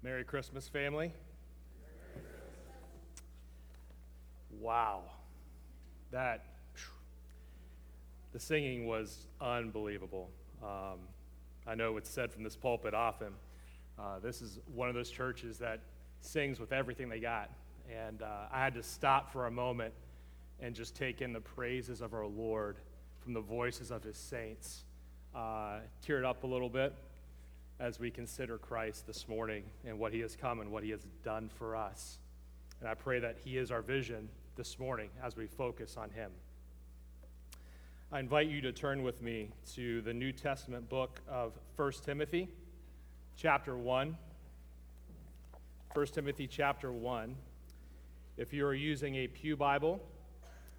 Merry Christmas, family. Wow. That, the singing was unbelievable. Um, I know it's said from this pulpit often. Uh, this is one of those churches that sings with everything they got. And uh, I had to stop for a moment and just take in the praises of our Lord from the voices of his saints. Uh, teared up a little bit as we consider Christ this morning and what he has come and what he has done for us. And I pray that he is our vision this morning as we focus on him. I invite you to turn with me to the New Testament book of 1 Timothy, chapter 1. 1 Timothy, chapter 1. If you are using a Pew Bible,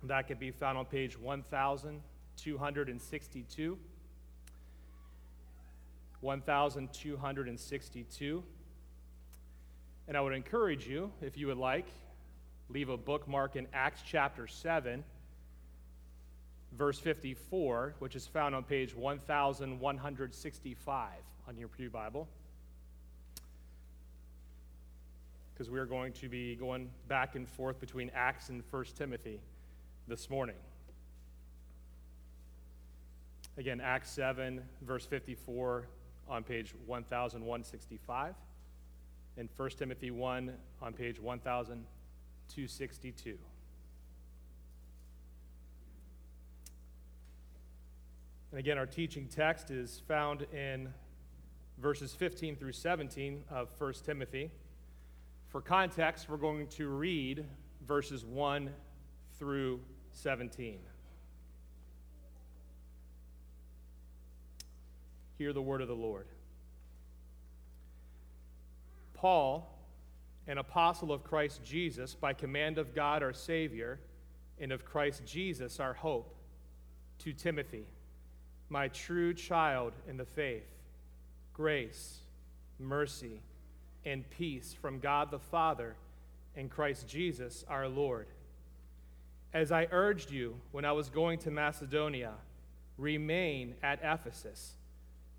that could be found on page 1262. 1262. And I would encourage you, if you would like, leave a bookmark in Acts chapter 7, verse 54, which is found on page 1165 on your Pew Bible. Because we are going to be going back and forth between Acts and 1 Timothy this morning. Again, Acts 7, verse 54 on page 1165, and 1 Timothy 1 on page 1262. And again, our teaching text is found in verses 15 through 17 of 1 Timothy. For context, we're going to read verses 1 through 17. Hear the word of the Lord. Paul, an apostle of Christ Jesus, by command of God our Savior, and of Christ Jesus our hope, to Timothy, my true child in the faith, grace, mercy, and peace from God the Father and Christ Jesus our Lord. As I urged you when I was going to Macedonia, remain at Ephesus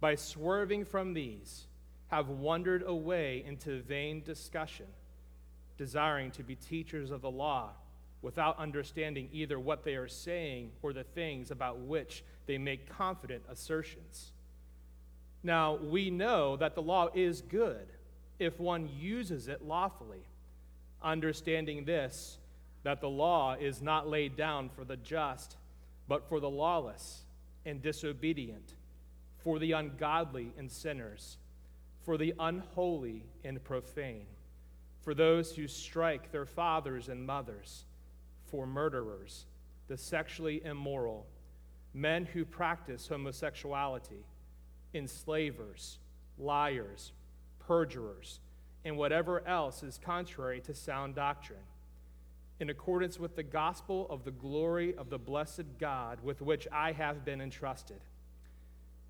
by swerving from these, have wandered away into vain discussion, desiring to be teachers of the law without understanding either what they are saying or the things about which they make confident assertions. Now, we know that the law is good if one uses it lawfully, understanding this, that the law is not laid down for the just, but for the lawless and disobedient for the ungodly and sinners, for the unholy and profane, for those who strike their fathers and mothers, for murderers, the sexually immoral, men who practice homosexuality, enslavers, liars, perjurers, and whatever else is contrary to sound doctrine, in accordance with the gospel of the glory of the blessed God with which I have been entrusted.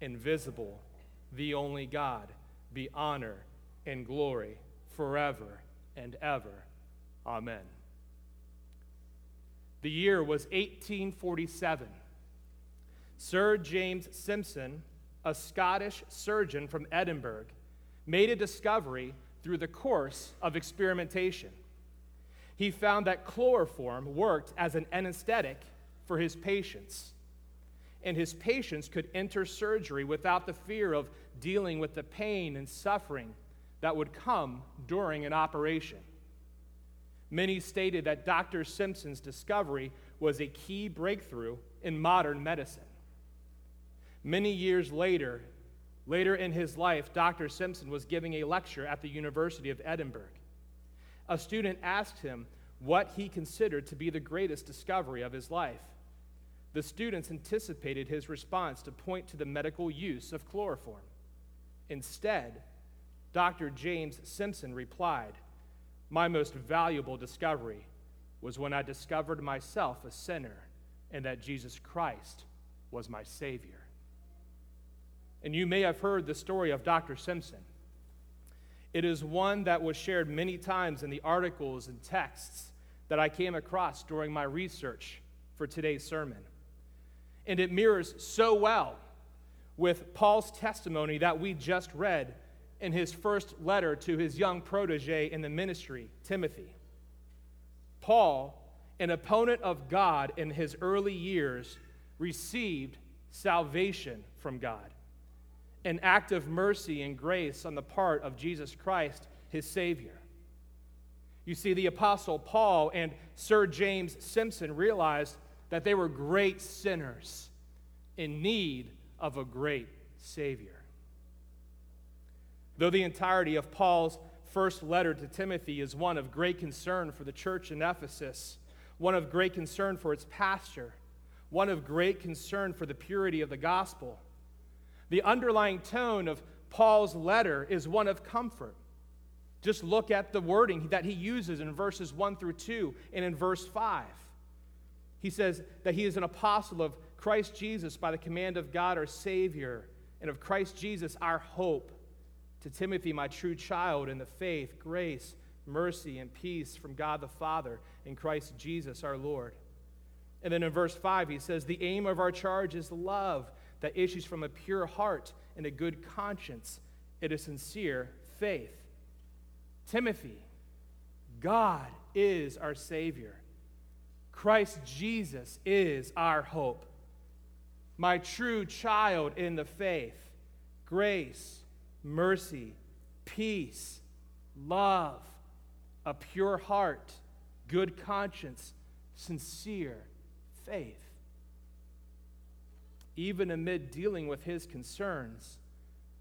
invisible, the only God, be honor and glory forever and ever. Amen. The year was 1847. Sir James Simpson, a Scottish surgeon from Edinburgh, made a discovery through the course of experimentation. He found that chloroform worked as an anesthetic for his patients, and his patients could enter surgery without the fear of dealing with the pain and suffering that would come during an operation. Many stated that Dr. Simpson's discovery was a key breakthrough in modern medicine. Many years later, later in his life, Dr. Simpson was giving a lecture at the University of Edinburgh. A student asked him what he considered to be the greatest discovery of his life. The students anticipated his response to point to the medical use of chloroform. Instead, Dr. James Simpson replied, My most valuable discovery was when I discovered myself a sinner and that Jesus Christ was my Savior. And you may have heard the story of Dr. Simpson. It is one that was shared many times in the articles and texts that I came across during my research for today's sermon. And it mirrors so well with Paul's testimony that we just read in his first letter to his young protege in the ministry, Timothy. Paul, an opponent of God in his early years, received salvation from God, an act of mercy and grace on the part of Jesus Christ, his Savior. You see, the Apostle Paul and Sir James Simpson realized that they were great sinners in need of a great Savior. Though the entirety of Paul's first letter to Timothy is one of great concern for the church in Ephesus, one of great concern for its pastor, one of great concern for the purity of the gospel, the underlying tone of Paul's letter is one of comfort. Just look at the wording that he uses in verses 1 through 2 and in verse 5. He says that he is an apostle of Christ Jesus by the command of God our Savior, and of Christ Jesus our hope. To Timothy, my true child, in the faith, grace, mercy, and peace from God the Father in Christ Jesus our Lord. And then in verse 5, he says, The aim of our charge is love that issues from a pure heart and a good conscience and a sincere faith. Timothy, God is our Savior. Christ Jesus is our hope my true child in the faith, grace, mercy, peace, love, a pure heart, good conscience, sincere faith. Even amid dealing with his concerns,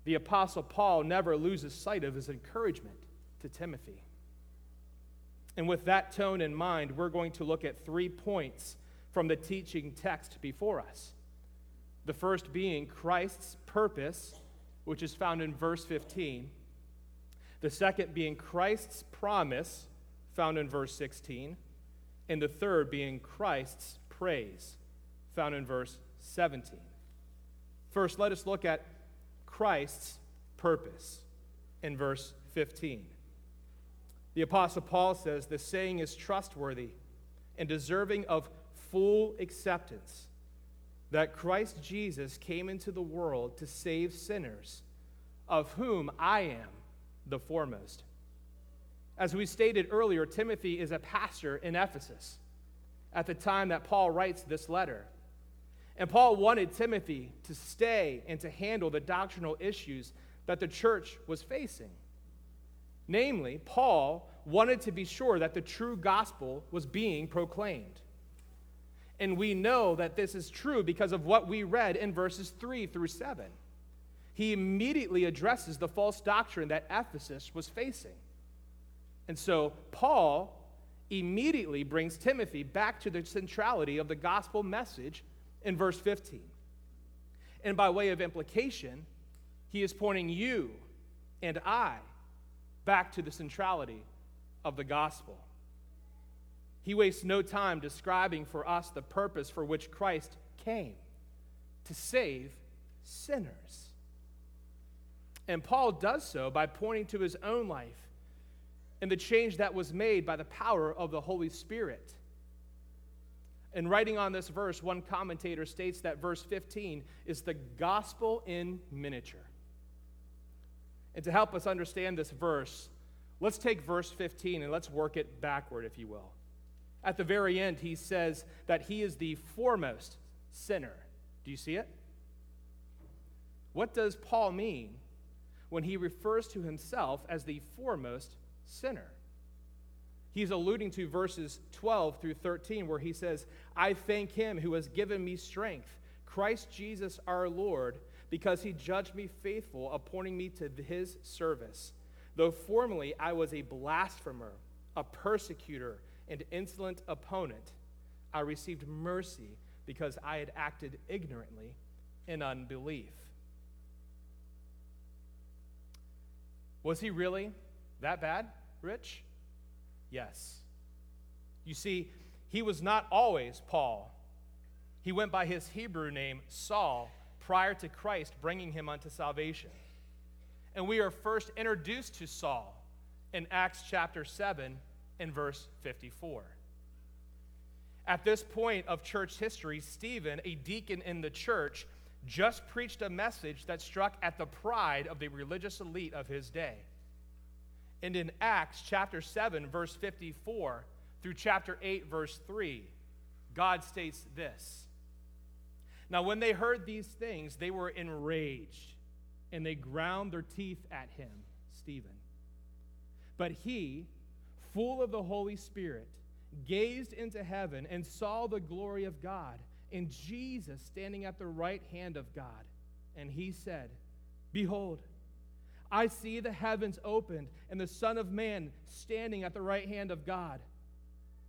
the Apostle Paul never loses sight of his encouragement to Timothy. And with that tone in mind, we're going to look at three points from the teaching text before us. The first being Christ's purpose, which is found in verse 15. The second being Christ's promise, found in verse 16. And the third being Christ's praise, found in verse 17. First, let us look at Christ's purpose in verse 15. The Apostle Paul says, The saying is trustworthy and deserving of full acceptance that Christ Jesus came into the world to save sinners, of whom I am the foremost. As we stated earlier, Timothy is a pastor in Ephesus at the time that Paul writes this letter. And Paul wanted Timothy to stay and to handle the doctrinal issues that the church was facing. Namely, Paul wanted to be sure that the true gospel was being proclaimed. And we know that this is true because of what we read in verses 3 through 7. He immediately addresses the false doctrine that Ephesus was facing. And so Paul immediately brings Timothy back to the centrality of the gospel message in verse 15. And by way of implication, he is pointing you and I back to the centrality of the gospel. He wastes no time describing for us the purpose for which Christ came to save sinners. And Paul does so by pointing to his own life and the change that was made by the power of the Holy Spirit. In writing on this verse, one commentator states that verse 15 is the gospel in miniature. And to help us understand this verse, let's take verse 15 and let's work it backward, if you will. At the very end, he says that he is the foremost sinner. Do you see it? What does Paul mean when he refers to himself as the foremost sinner? He's alluding to verses 12 through 13, where he says, I thank him who has given me strength, Christ Jesus our Lord, because he judged me faithful, appointing me to his service. Though formerly I was a blasphemer, a persecutor, and insolent opponent, I received mercy because I had acted ignorantly in unbelief. Was he really that bad, Rich? Yes. You see, he was not always Paul. He went by his Hebrew name, Saul, prior to Christ bringing him unto salvation. And we are first introduced to Saul in Acts chapter 7 and verse 54. At this point of church history, Stephen, a deacon in the church, just preached a message that struck at the pride of the religious elite of his day. And in Acts chapter 7, verse 54 through chapter 8, verse 3, God states this Now, when they heard these things, they were enraged, and they ground their teeth at him, Stephen. But he, full of the Holy Spirit, gazed into heaven and saw the glory of God and Jesus standing at the right hand of God. And he said, Behold, I see the heavens opened and the Son of Man standing at the right hand of God.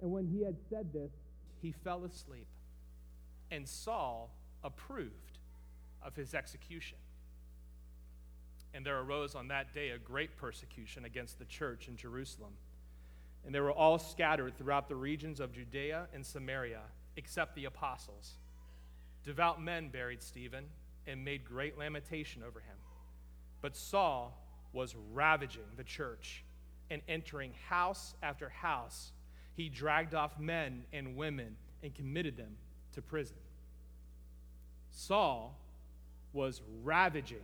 And when he had said this, he fell asleep. And Saul approved of his execution. And there arose on that day a great persecution against the church in Jerusalem. And they were all scattered throughout the regions of Judea and Samaria, except the apostles. Devout men buried Stephen and made great lamentation over him. But Saul was ravaging the church and entering house after house. He dragged off men and women and committed them to prison. Saul was ravaging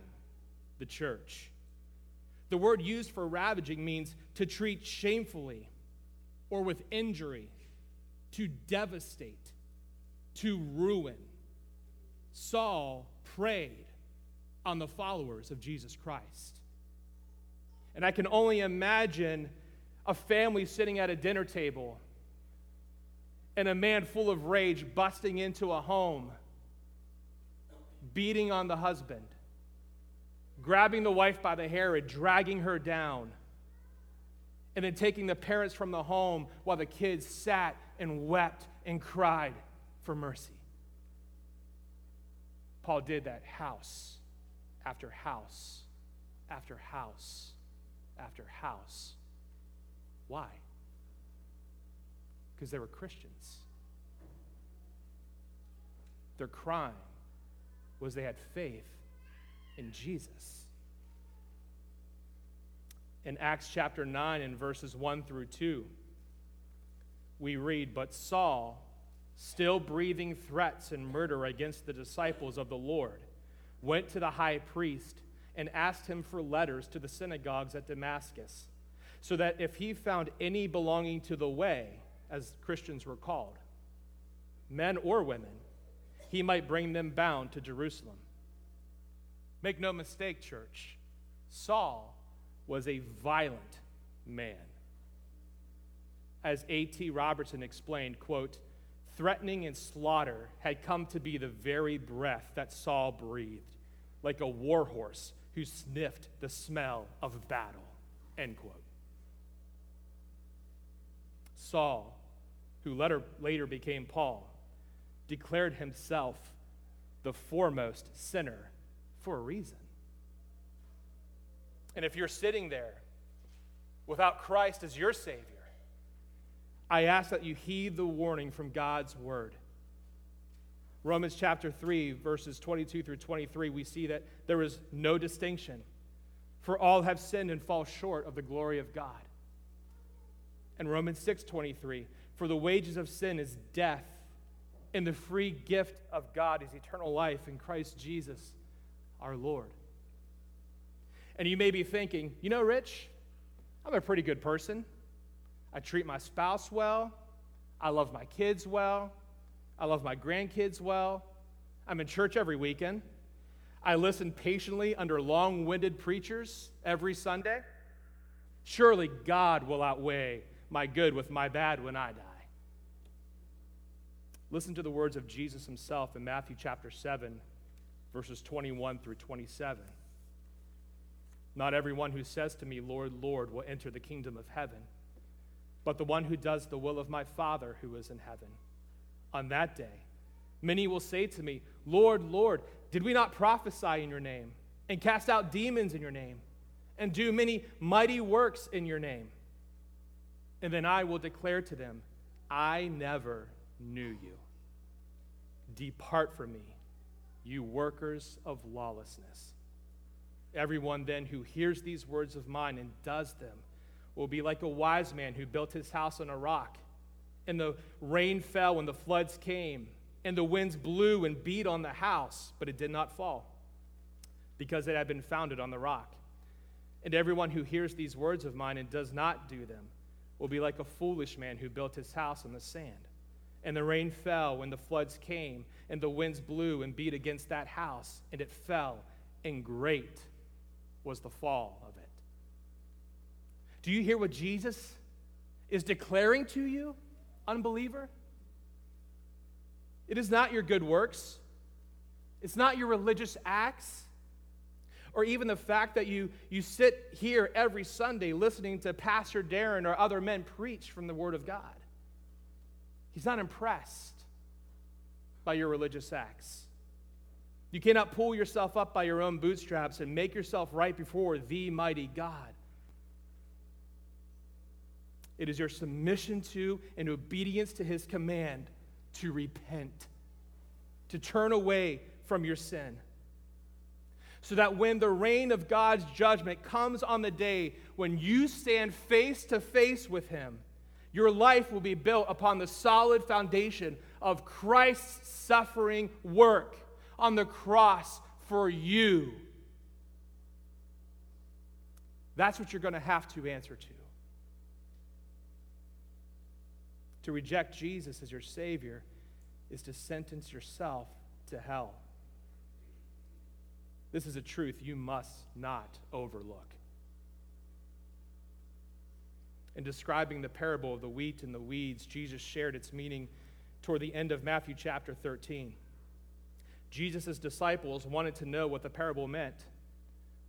the church. The word used for ravaging means to treat shamefully or with injury, to devastate, to ruin. Saul preyed on the followers of Jesus Christ. And I can only imagine a family sitting at a dinner table and a man full of rage busting into a home, beating on the husband, grabbing the wife by the hair and dragging her down and then taking the parents from the home while the kids sat and wept and cried for mercy. Paul did that house after house after house after house. Why? Because they were Christians. Their crime was they had faith in Jesus in Acts chapter 9 and verses 1 through 2, we read, But Saul, still breathing threats and murder against the disciples of the Lord, went to the high priest and asked him for letters to the synagogues at Damascus, so that if he found any belonging to the way, as Christians were called, men or women, he might bring them bound to Jerusalem. Make no mistake, church, Saul was a violent man. As A.T. Robertson explained, quote, threatening and slaughter had come to be the very breath that Saul breathed, like a war horse who sniffed the smell of battle, end quote. Saul, who later, later became Paul, declared himself the foremost sinner for a reason. And if you're sitting there without Christ as your Savior, I ask that you heed the warning from God's Word. Romans chapter 3, verses 22 through 23, we see that there is no distinction, for all have sinned and fall short of the glory of God. And Romans 6:23, for the wages of sin is death, and the free gift of God is eternal life in Christ Jesus our Lord. And you may be thinking, you know, Rich, I'm a pretty good person. I treat my spouse well. I love my kids well. I love my grandkids well. I'm in church every weekend. I listen patiently under long winded preachers every Sunday. Surely God will outweigh my good with my bad when I die. Listen to the words of Jesus himself in Matthew chapter 7, verses 21 through 27. Not everyone who says to me, Lord, Lord, will enter the kingdom of heaven, but the one who does the will of my Father who is in heaven. On that day, many will say to me, Lord, Lord, did we not prophesy in your name, and cast out demons in your name, and do many mighty works in your name? And then I will declare to them, I never knew you. Depart from me, you workers of lawlessness. Everyone then who hears these words of mine and does them will be like a wise man who built his house on a rock. And the rain fell and the floods came, and the winds blew and beat on the house, but it did not fall, because it had been founded on the rock. And everyone who hears these words of mine and does not do them will be like a foolish man who built his house on the sand. And the rain fell when the floods came, and the winds blew and beat against that house, and it fell, and great was the fall of it. Do you hear what Jesus is declaring to you, unbeliever? It is not your good works, it's not your religious acts, or even the fact that you, you sit here every Sunday listening to Pastor Darren or other men preach from the Word of God. He's not impressed by your religious acts. You cannot pull yourself up by your own bootstraps and make yourself right before the mighty God. It is your submission to and obedience to his command to repent, to turn away from your sin. So that when the reign of God's judgment comes on the day when you stand face to face with him, your life will be built upon the solid foundation of Christ's suffering work on the cross for you. That's what you're going to have to answer to. To reject Jesus as your Savior is to sentence yourself to hell. This is a truth you must not overlook. In describing the parable of the wheat and the weeds, Jesus shared its meaning toward the end of Matthew chapter 13. Jesus' disciples wanted to know what the parable meant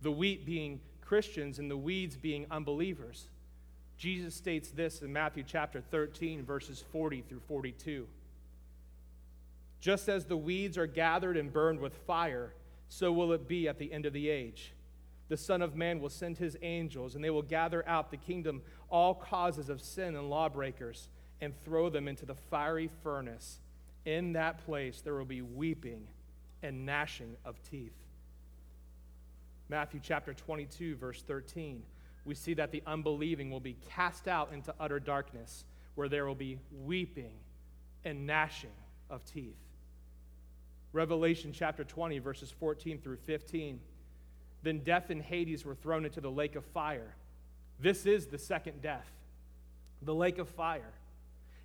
the wheat being Christians and the weeds being unbelievers. Jesus states this in Matthew chapter 13, verses 40 through 42. Just as the weeds are gathered and burned with fire, so will it be at the end of the age. The Son of Man will send his angels, and they will gather out the kingdom all causes of sin and lawbreakers and throw them into the fiery furnace. In that place there will be weeping and gnashing of teeth. Matthew chapter 22, verse 13, we see that the unbelieving will be cast out into utter darkness, where there will be weeping and gnashing of teeth. Revelation chapter 20, verses 14 through 15. Then death and Hades were thrown into the lake of fire. This is the second death, the lake of fire.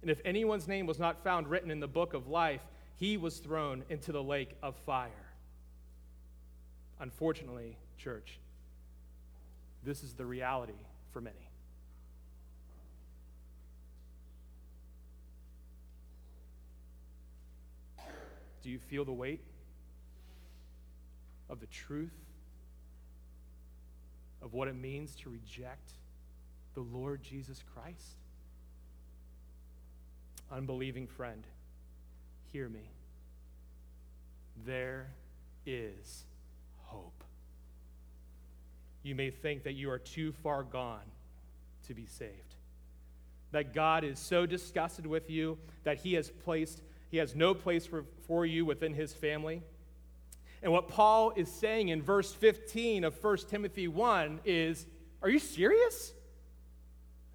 And if anyone's name was not found written in the book of life, he was thrown into the lake of fire. Unfortunately, church, this is the reality for many. Do you feel the weight of the truth of what it means to reject the Lord Jesus Christ? unbelieving friend, hear me. There is hope. You may think that you are too far gone to be saved. That God is so disgusted with you that he has placed he has no place for, for you within his family. And what Paul is saying in verse 15 of 1 Timothy 1 is Are you serious?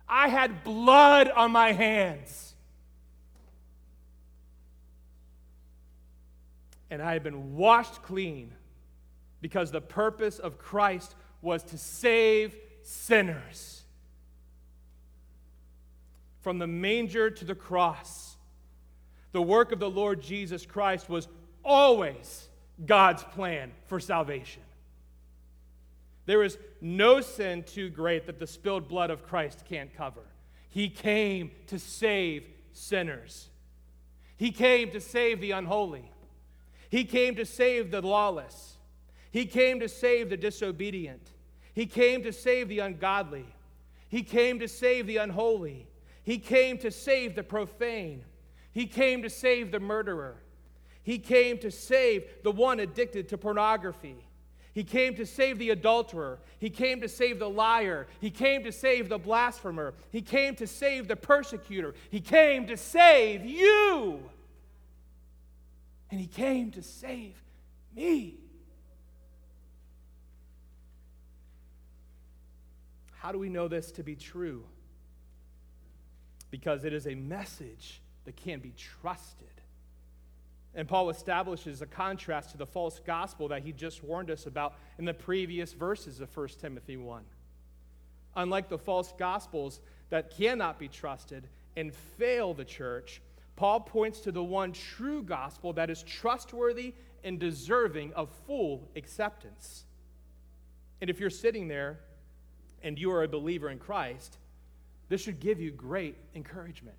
I had blood on my hands. And I had been washed clean because the purpose of Christ was to save sinners. From the manger to the cross, the work of the Lord Jesus Christ was always God's plan for salvation. There is no sin too great that the spilled blood of Christ can't cover. He came to save sinners. He came to save the unholy. He came to save the lawless. He came to save the disobedient. He came to save the ungodly. He came to save the unholy. He came to save the profane. He came to save the murderer. He came to save the one addicted to pornography. He came to save the adulterer. He came to save the liar. He came to save the blasphemer. He came to save the persecutor. He came to save you. And He came to save me. How do we know this to be true? Because it is a message that can be trusted. And Paul establishes a contrast to the false gospel that he just warned us about in the previous verses of 1 Timothy 1. Unlike the false gospels that cannot be trusted and fail the church, Paul points to the one true gospel that is trustworthy and deserving of full acceptance. And if you're sitting there and you are a believer in Christ, this should give you great encouragement.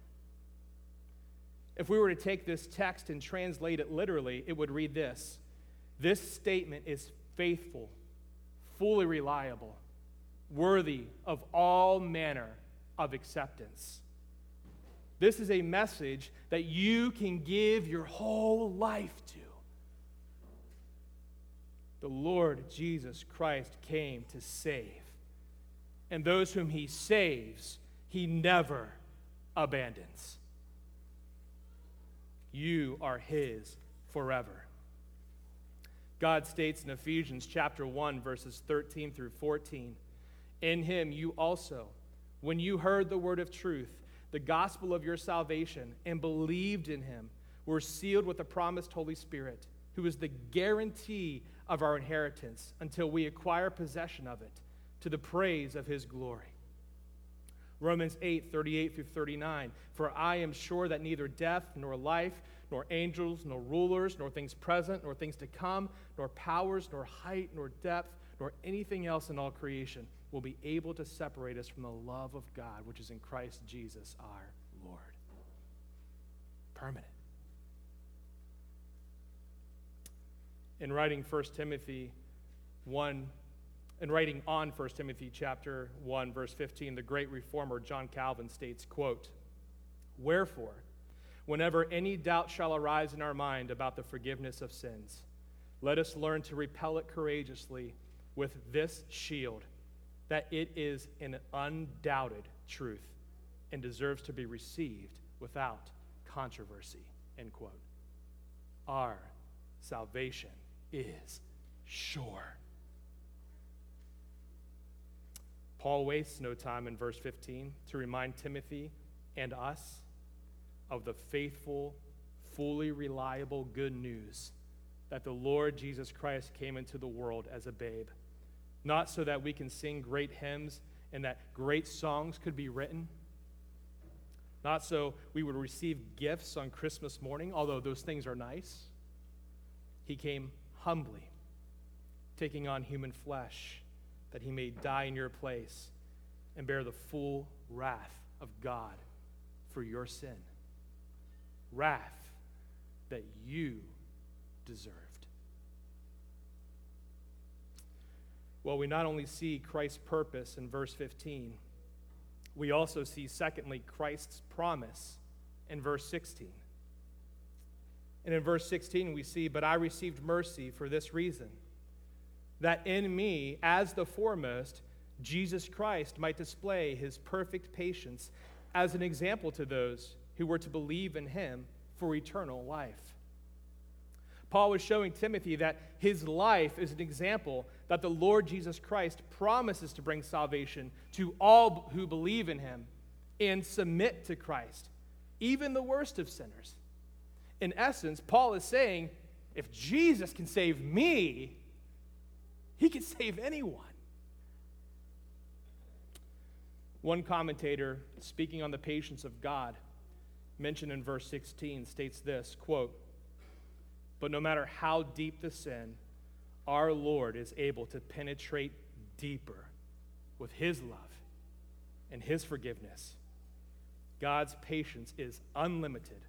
If we were to take this text and translate it literally, it would read this This statement is faithful, fully reliable, worthy of all manner of acceptance. This is a message that you can give your whole life to. The Lord Jesus Christ came to save, and those whom he saves, he never abandons. You are his forever. God states in Ephesians chapter 1 verses 13 through 14, in him you also when you heard the word of truth, the gospel of your salvation and believed in him, were sealed with the promised Holy Spirit, who is the guarantee of our inheritance until we acquire possession of it to the praise of his glory. Romans 8, 38 through 39. For I am sure that neither death, nor life, nor angels, nor rulers, nor things present, nor things to come, nor powers, nor height, nor depth, nor anything else in all creation will be able to separate us from the love of God, which is in Christ Jesus our Lord. Permanent. In writing 1 Timothy 1 in writing on 1 Timothy chapter 1 verse 15, the great reformer John Calvin states, quote, "Wherefore, whenever any doubt shall arise in our mind about the forgiveness of sins, let us learn to repel it courageously with this shield, that it is an undoubted truth and deserves to be received without controversy." End quote. Our salvation is sure. Paul wastes no time in verse 15 to remind Timothy and us of the faithful, fully reliable good news that the Lord Jesus Christ came into the world as a babe, not so that we can sing great hymns and that great songs could be written, not so we would receive gifts on Christmas morning, although those things are nice. He came humbly, taking on human flesh that he may die in your place and bear the full wrath of God for your sin. Wrath that you deserved. Well, we not only see Christ's purpose in verse 15, we also see, secondly, Christ's promise in verse 16. And in verse 16, we see, But I received mercy for this reason, that in me, as the foremost, Jesus Christ might display his perfect patience as an example to those who were to believe in him for eternal life. Paul was showing Timothy that his life is an example that the Lord Jesus Christ promises to bring salvation to all who believe in him and submit to Christ, even the worst of sinners. In essence, Paul is saying if Jesus can save me, he can save anyone. One commentator, speaking on the patience of God, mentioned in verse 16, states this quote, But no matter how deep the sin, our Lord is able to penetrate deeper with his love and his forgiveness. God's patience is unlimited.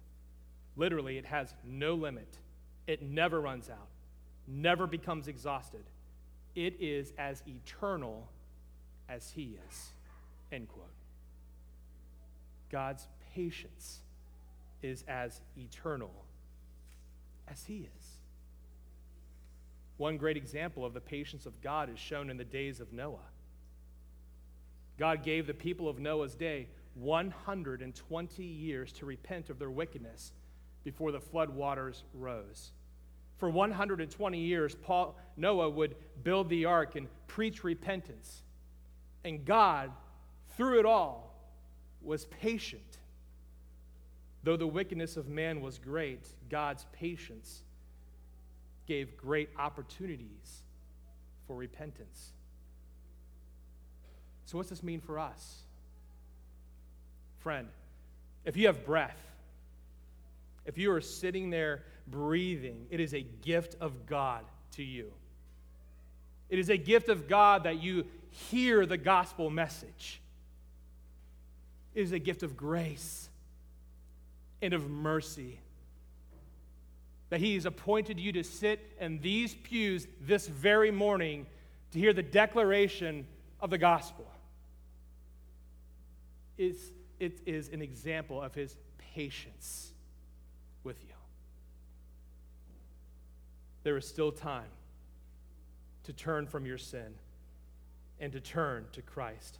Literally, it has no limit. It never runs out, never becomes exhausted. It is as eternal as he is. End quote. God's patience is as eternal as he is. One great example of the patience of God is shown in the days of Noah. God gave the people of Noah's day 120 years to repent of their wickedness before the flood waters rose. For 120 years, Paul, Noah would build the ark and preach repentance. And God, through it all, was patient. Though the wickedness of man was great, God's patience gave great opportunities for repentance. So, what's this mean for us? Friend, if you have breath, if you are sitting there breathing, it is a gift of God to you. It is a gift of God that you hear the gospel message. It is a gift of grace and of mercy. That He has appointed you to sit in these pews this very morning to hear the declaration of the gospel. It's, it is an example of His patience with you. There is still time to turn from your sin and to turn to Christ.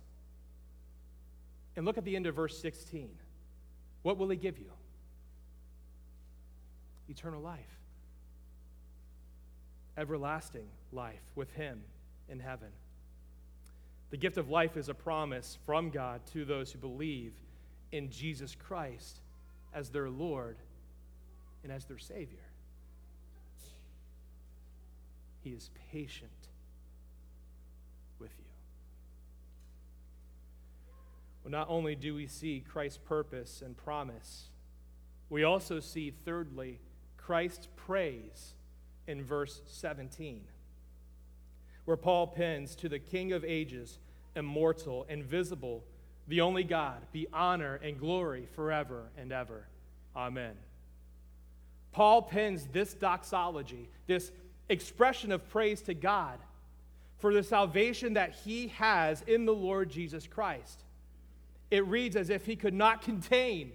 And look at the end of verse 16. What will he give you? Eternal life, everlasting life with him in heaven. The gift of life is a promise from God to those who believe in Jesus Christ as their Lord and as their Savior. He is patient with you. Well, not only do we see Christ's purpose and promise, we also see, thirdly, Christ's praise in verse 17, where Paul pens to the King of ages, immortal, invisible, the only God, be honor and glory forever and ever. Amen. Paul pens this doxology, this expression of praise to God for the salvation that he has in the Lord Jesus Christ. It reads as if he could not contain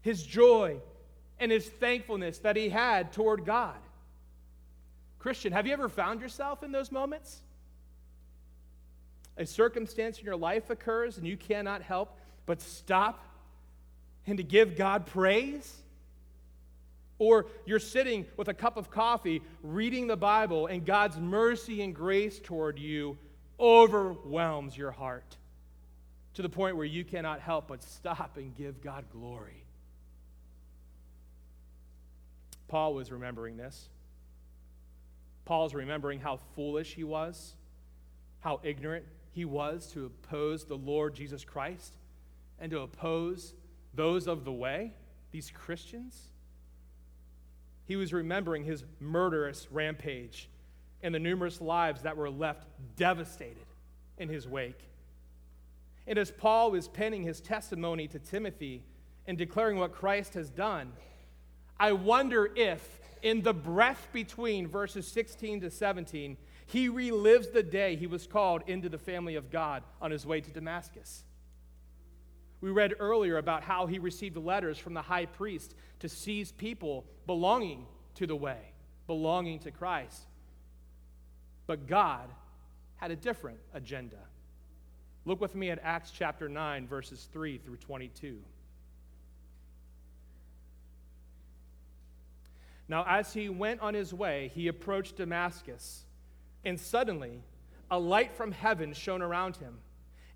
his joy and his thankfulness that he had toward God. Christian, have you ever found yourself in those moments? A circumstance in your life occurs and you cannot help but stop and to give God praise? Or you're sitting with a cup of coffee reading the Bible, and God's mercy and grace toward you overwhelms your heart to the point where you cannot help but stop and give God glory. Paul was remembering this. Paul's remembering how foolish he was, how ignorant he was to oppose the Lord Jesus Christ and to oppose those of the way, these Christians. He was remembering his murderous rampage and the numerous lives that were left devastated in his wake. And as Paul was penning his testimony to Timothy and declaring what Christ has done, I wonder if, in the breath between verses 16 to 17, he relives the day he was called into the family of God on his way to Damascus. We read earlier about how he received letters from the high priest to seize people belonging to the way, belonging to Christ. But God had a different agenda. Look with me at Acts chapter 9, verses 3 through 22. Now, as he went on his way, he approached Damascus, and suddenly a light from heaven shone around him.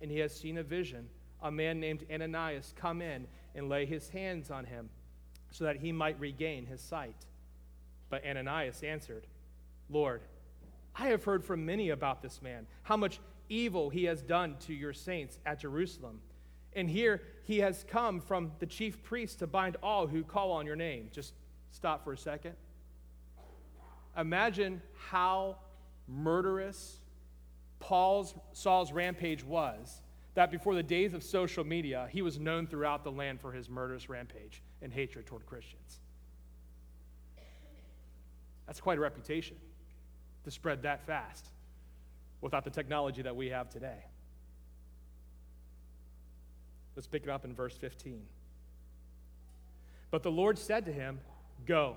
and he has seen a vision a man named Ananias come in and lay his hands on him so that he might regain his sight. But Ananias answered, Lord, I have heard from many about this man, how much evil he has done to your saints at Jerusalem. And here he has come from the chief priest to bind all who call on your name. Just stop for a second. Imagine how murderous Paul's Saul's rampage was that before the days of social media, he was known throughout the land for his murderous rampage and hatred toward Christians. That's quite a reputation to spread that fast without the technology that we have today. Let's pick it up in verse 15. But the Lord said to him, Go,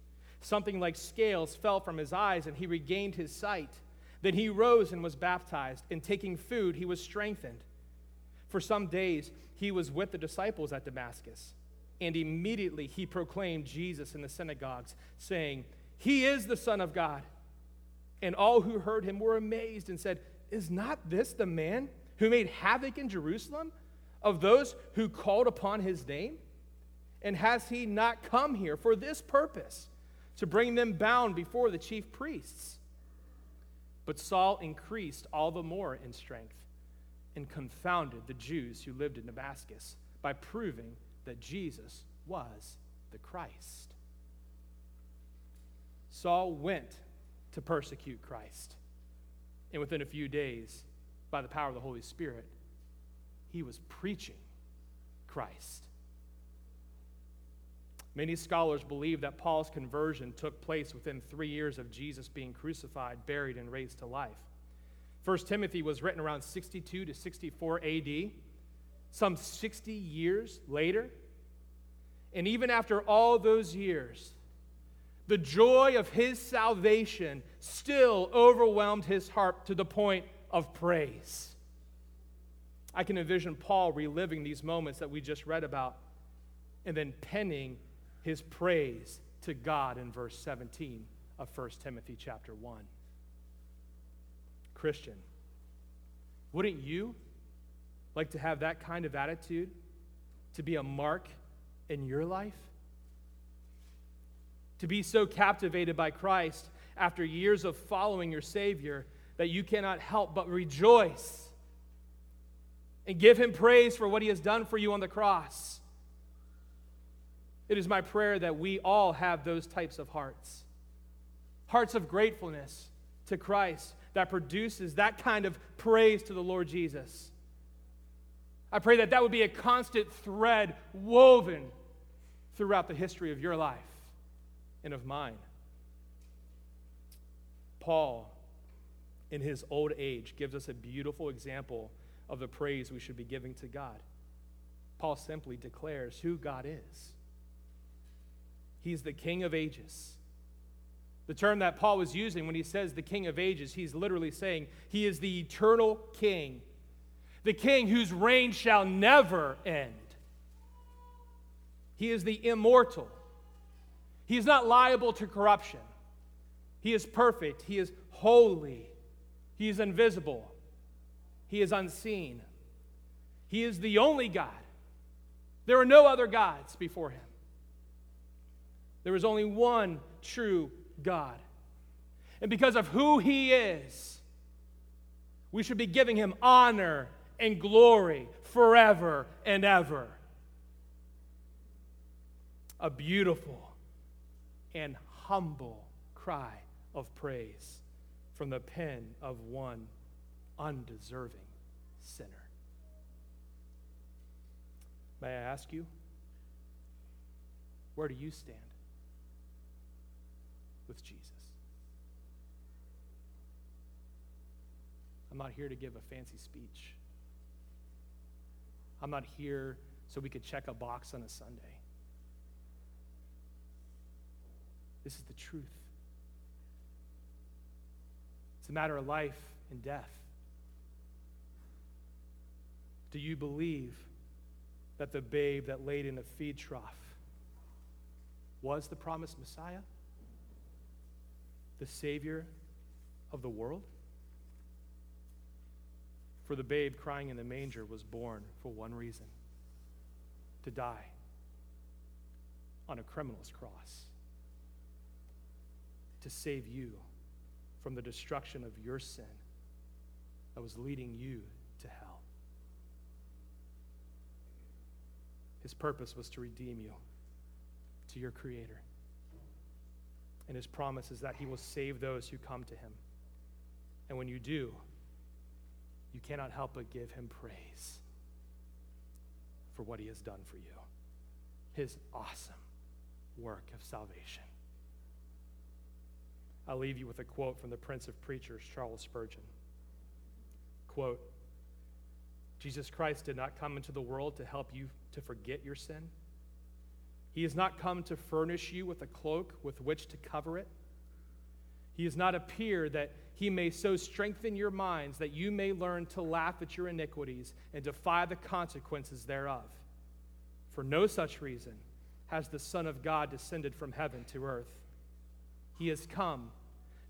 something like scales fell from his eyes, and he regained his sight. Then he rose and was baptized, and taking food, he was strengthened. For some days, he was with the disciples at Damascus, and immediately he proclaimed Jesus in the synagogues, saying, He is the Son of God. And all who heard him were amazed and said, Is not this the man who made havoc in Jerusalem of those who called upon his name? And has he not come here for this purpose, to bring them bound before the chief priests? But Saul increased all the more in strength and confounded the Jews who lived in Damascus by proving that Jesus was the Christ. Saul went to persecute Christ. And within a few days, by the power of the Holy Spirit, he was preaching Christ. Many scholars believe that Paul's conversion took place within three years of Jesus being crucified, buried, and raised to life. 1 Timothy was written around 62 to 64 AD, some 60 years later. And even after all those years, the joy of his salvation still overwhelmed his heart to the point of praise. I can envision Paul reliving these moments that we just read about and then penning his praise to God in verse 17 of 1 Timothy chapter 1. Christian, wouldn't you like to have that kind of attitude to be a mark in your life? To be so captivated by Christ after years of following your Savior that you cannot help but rejoice and give Him praise for what He has done for you on the cross. It is my prayer that we all have those types of hearts hearts of gratefulness to Christ that produces that kind of praise to the Lord Jesus. I pray that that would be a constant thread woven throughout the history of your life and of mine. Paul, in his old age, gives us a beautiful example of the praise we should be giving to God. Paul simply declares who God is. He's the King of ages. The term that Paul was using when he says the King of ages, he's literally saying he is the eternal King, the King whose reign shall never end. He is the immortal. He is not liable to corruption. He is perfect. He is holy. He is invisible. He is unseen. He is the only God. There are no other gods before him. There is only one true God. And because of who he is, we should be giving him honor and glory forever and ever. A beautiful and humble cry of praise from the pen of one undeserving sinner. May I ask you, where do you stand with Jesus? I'm not here to give a fancy speech. I'm not here so we could check a box on a Sunday. This is the truth. It's a matter of life and death. Do you believe that the babe that laid in a feed trough was the promised Messiah? The Savior of the world? For the babe crying in the manger was born for one reason to die on a criminal's cross, to save you from the destruction of your sin that was leading you to hell. His purpose was to redeem you to your Creator. And his promise is that he will save those who come to him. And when you do, you cannot help but give him praise for what he has done for you his awesome work of salvation. I'll leave you with a quote from the Prince of Preachers, Charles Spurgeon. Quote Jesus Christ did not come into the world to help you to forget your sin. He has not come to furnish you with a cloak with which to cover it. He has not appeared that he may so strengthen your minds that you may learn to laugh at your iniquities and defy the consequences thereof. For no such reason has the Son of God descended from heaven to earth. He has come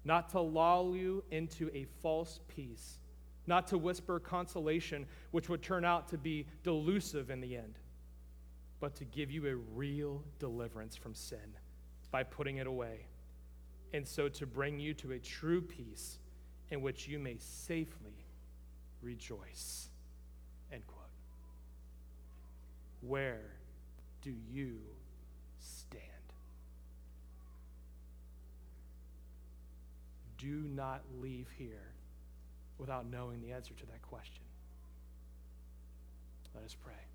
not to lull you into a false peace, not to whisper consolation, which would turn out to be delusive in the end, but to give you a real deliverance from sin by putting it away, and so to bring you to a true peace in which you may safely rejoice. End quote. Where do you stand? do not leave here without knowing the answer to that question. Let us pray.